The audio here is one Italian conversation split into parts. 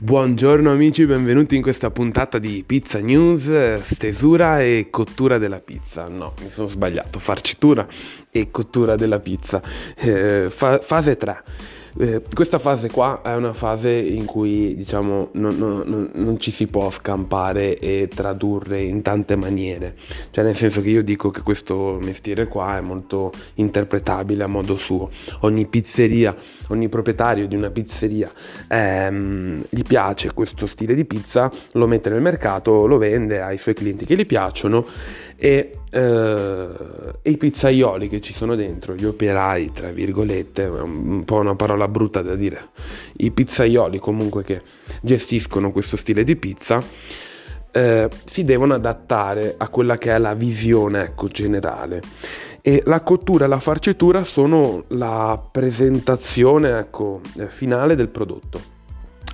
Buongiorno amici, benvenuti in questa puntata di Pizza News, stesura e cottura della pizza. No, mi sono sbagliato, farcitura e cottura della pizza. Eh, fa- fase 3. Eh, questa fase qua è una fase in cui diciamo non, non, non, ci si può scampare e tradurre in tante maniere, cioè nel senso che io dico che questo mestiere qua è molto interpretabile a modo suo, ogni pizzeria, ogni proprietario di una pizzeria ehm, gli piace questo stile di pizza, lo mette nel mercato, lo vende ai suoi clienti che gli piacciono e, eh, e, i pizzaioli che ci sono dentro, gli operai, tra virgolette, un po' una parola brutta da dire, i pizzaioli comunque che gestiscono questo stile di pizza, eh, si devono adattare a quella che è la visione ecco, generale. E la cottura e la farcitura sono la presentazione ecco, finale del prodotto.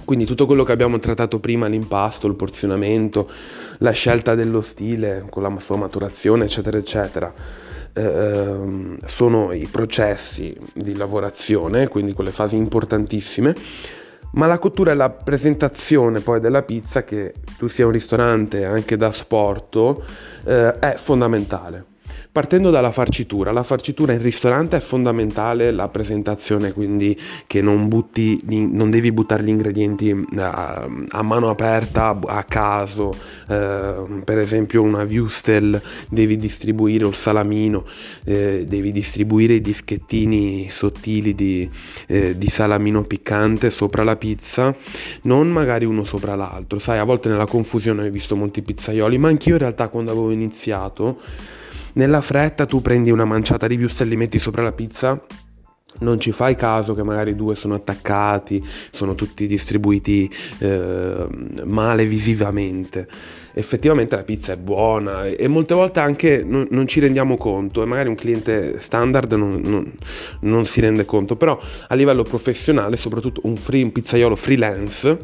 Quindi tutto quello che abbiamo trattato prima, l'impasto, il porzionamento, la scelta dello stile con la sua maturazione, eccetera, eccetera, eh, sono i processi di lavorazione, quindi quelle fasi importantissime. Ma la cottura e la presentazione poi della pizza, che tu sia un ristorante anche da sport, eh, è fondamentale. Partendo dalla farcitura, la farcitura in ristorante è fondamentale, la presentazione quindi che non, butti, non devi buttare gli ingredienti a, eh, a mano aperta, a caso, eh, per esempio una Wustel devi distribuire il salamino, eh, devi distribuire i dischettini sottili di, eh, di salamino piccante sopra la pizza, non magari uno sopra l'altro, sai a volte nella confusione ho visto molti pizzaioli, ma anch'io in realtà quando avevo iniziato nella fretta tu prendi una manciata di wurstel e li metti sopra la pizza non ci fai caso che magari due sono attaccati, sono tutti distribuiti eh, male visivamente. Effettivamente la pizza è buona e molte volte anche non, non ci rendiamo conto e magari un cliente standard non, non, non, si rende conto, però a livello professionale, soprattutto un, free, un pizzaiolo freelance,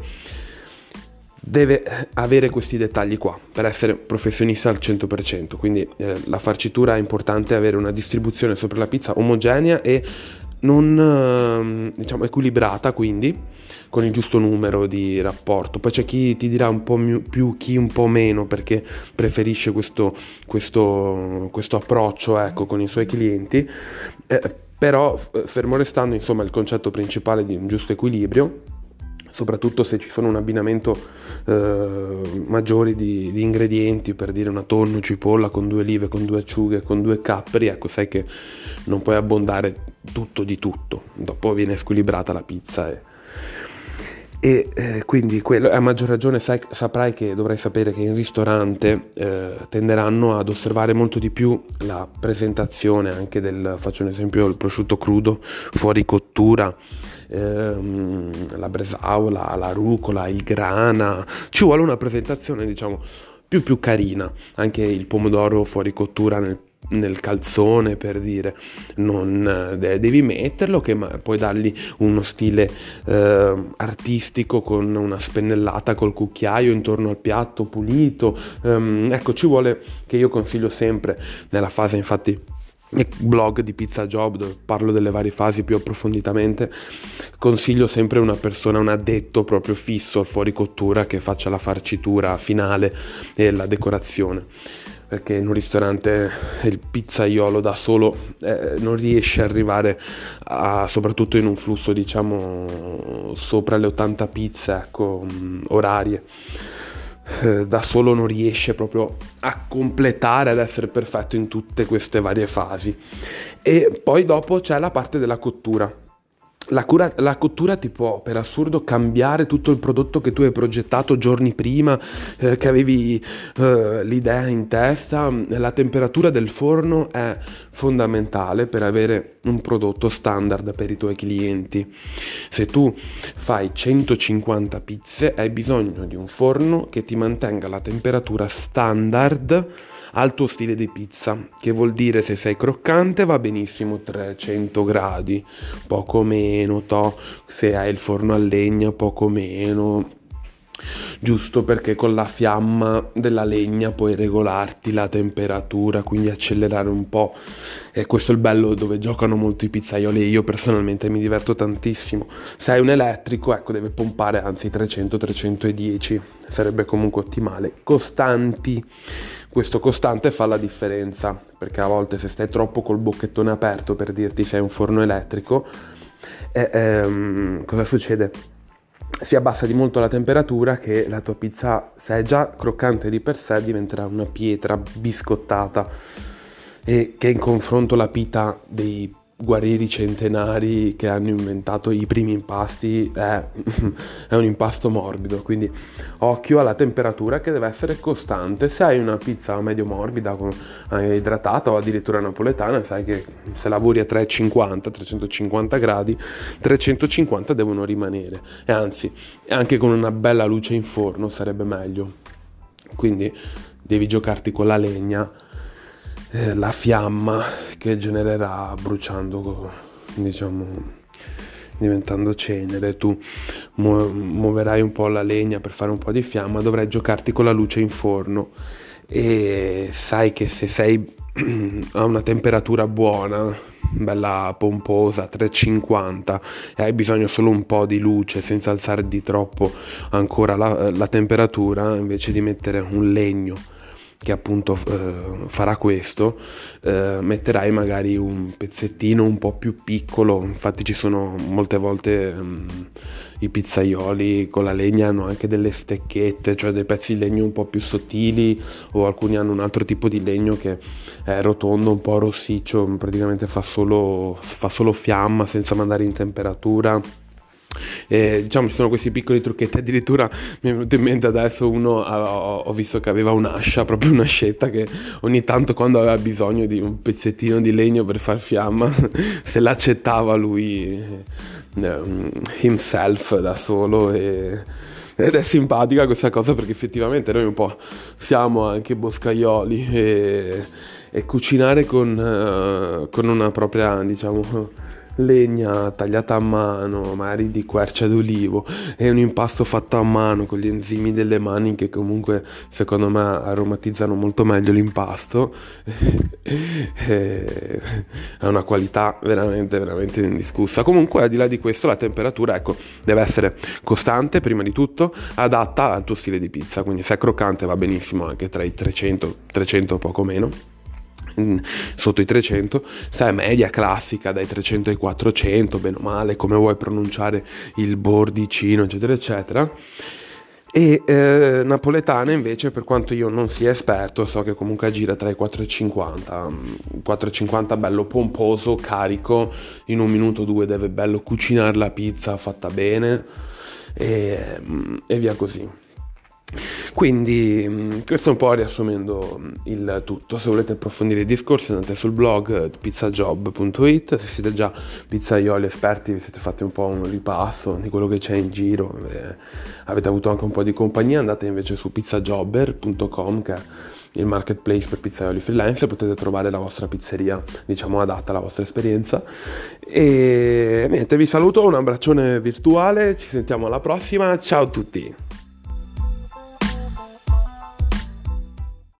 deve avere questi dettagli qua per essere professionista al 100%, quindi eh, la farcitura è importante avere una distribuzione sopra la pizza omogenea e non eh, diciamo equilibrata quindi con il giusto numero di rapporto. Poi c'è chi ti dirà un po' più chi un po' meno perché preferisce questo, questo, questo approccio ecco, con i suoi clienti. Eh, però fermo restando insomma il concetto principale di un giusto equilibrio soprattutto se ci sono un abbinamento eh, maggiore di, di, ingredienti, per dire una tonno, cipolla con due olive, con due acciughe, con due capperi, ecco sai che non puoi abbondare tutto di tutto, dopo viene squilibrata la pizza e, e eh, quindi quello, a maggior ragione sai, saprai che dovrai sapere che in ristorante eh, tenderanno ad osservare molto di più la presentazione anche del, faccio un esempio, il prosciutto crudo fuori cottura ehm, la bresaola, la rucola, il grana, ci vuole una presentazione diciamo più più carina, anche il pomodoro fuori cottura nel nel calzone per dire. Non devi metterlo che puoi dargli uno stile eh, artistico con una spennellata col cucchiaio intorno al piatto pulito. Um, ecco ci vuole che io consiglio sempre nella fase infatti blog di Pizza Job dove parlo delle varie fasi più approfonditamente consiglio sempre una persona un addetto proprio fisso al fuori cottura che faccia la farcitura finale e la decorazione. Perché in un ristorante il pizzaiolo da solo eh, non riesce ad arrivare a, soprattutto in un flusso diciamo sopra le 80 pizze ecco, orarie eh, da solo non riesce proprio a completare, ad essere perfetto in tutte queste varie fasi. E poi dopo c'è la parte della cottura la, cura, la, cottura ti può per assurdo cambiare tutto il prodotto che tu hai progettato giorni prima, eh, che avevi eh, l'idea in testa. La temperatura del forno è fondamentale per avere un prodotto standard per i tuoi clienti. Se tu fai 150 pizze hai bisogno di un forno che ti mantenga la temperatura standard al tuo stile di pizza, che vuol dire se sei croccante va benissimo 300 gradi, poco meno, to, se hai il forno a legna poco meno, giusto perché con la fiamma della legna puoi regolarti la temperatura, quindi accelerare un po'. E questo è il bello dove giocano molto i pizzaioli e io personalmente mi diverto tantissimo. Se hai un elettrico, ecco, deve pompare anzi 300-310, sarebbe comunque ottimale. Costanti, questo costante fa la differenza, perché a volte se stai troppo col bocchettone aperto per dirti se hai un forno elettrico, eh, ehm, cosa succede? Si abbassa di molto la temperatura che la tua pizza, se è già croccante di per sé, diventerà una pietra biscottata e che in confronto la pita dei guerrieri centenari che hanno inventato i primi impasti è, è, un impasto morbido quindi occhio alla temperatura che deve essere costante. Se hai una pizza medio morbida eh, idratata o addirittura napoletana sai che se lavori a 350 350 gradi 350 devono rimanere. E anzi anche con una bella luce in forno sarebbe meglio. Quindi devi giocarti con la legna eh, la fiamma che genererà bruciando, diciamo, diventando cenere. Tu mu- muoverai un po' la legna per fare un po' di fiamma, dovrai giocarti con la luce in forno e sai che se sei a una temperatura buona, bella pomposa, 350 e hai bisogno solo un po' di luce senza alzare di troppo ancora la, la temperatura, invece di mettere un legno che appunto eh, farà questo, eh, metterai magari un pezzettino un po' più piccolo, infatti ci sono molte volte um, i pizzaioli con la legna hanno anche delle stecchette, cioè dei pezzi di legno un po' più sottili o alcuni hanno un altro tipo di legno che è rotondo, un po' rossiccio, praticamente fa solo, fa solo fiamma senza mandare in temperatura e, diciamo ci sono questi piccoli trucchetti, addirittura mi è venuto in mente adesso uno, ho, visto che aveva un'ascia, proprio un'ascetta che ogni tanto quando aveva bisogno di un pezzettino di legno per far fiamma, se l'accettava lui um, himself da solo. E... Ed è simpatica questa cosa perché effettivamente noi un po' siamo anche boscaioli e, e cucinare con, uh, con una propria, diciamo, legna tagliata a mano, magari di quercia d'olivo, e un impasto fatto a mano con gli enzimi delle mani che comunque secondo me aromatizzano molto meglio l'impasto. è una qualità veramente, veramente indiscussa. Comunque, al di là di questo, la temperatura, ecco, deve essere costante prima di tutto, adatta al tuo stile di pizza. Quindi se è croccante va benissimo anche tra i 300, 300 poco meno sotto i 300, sai, media classica dai 300 ai 400, bene o male, come vuoi pronunciare il bordicino, eccetera, eccetera. E eh, napoletana invece, per quanto io non sia esperto, so che comunque gira tra i 4,50. 4,50 bello pomposo, carico, in un minuto o due deve bello cucinare la pizza fatta bene e, e via così. Quindi mm, questo è un po' riassumendo mm, il tutto, se volete approfondire i discorsi andate sul blog pizzajob.it, se siete già pizzaioli esperti vi siete fatti un po' un ripasso di quello che c'è in giro, eh, avete avuto anche un po' di compagnia, andate invece su pizzajobber.com che è il marketplace per pizzaioli freelance potete trovare la vostra pizzeria diciamo adatta alla vostra esperienza. E niente vi saluto un abbraccione virtuale ci sentiamo alla prossima. Ciao a tutti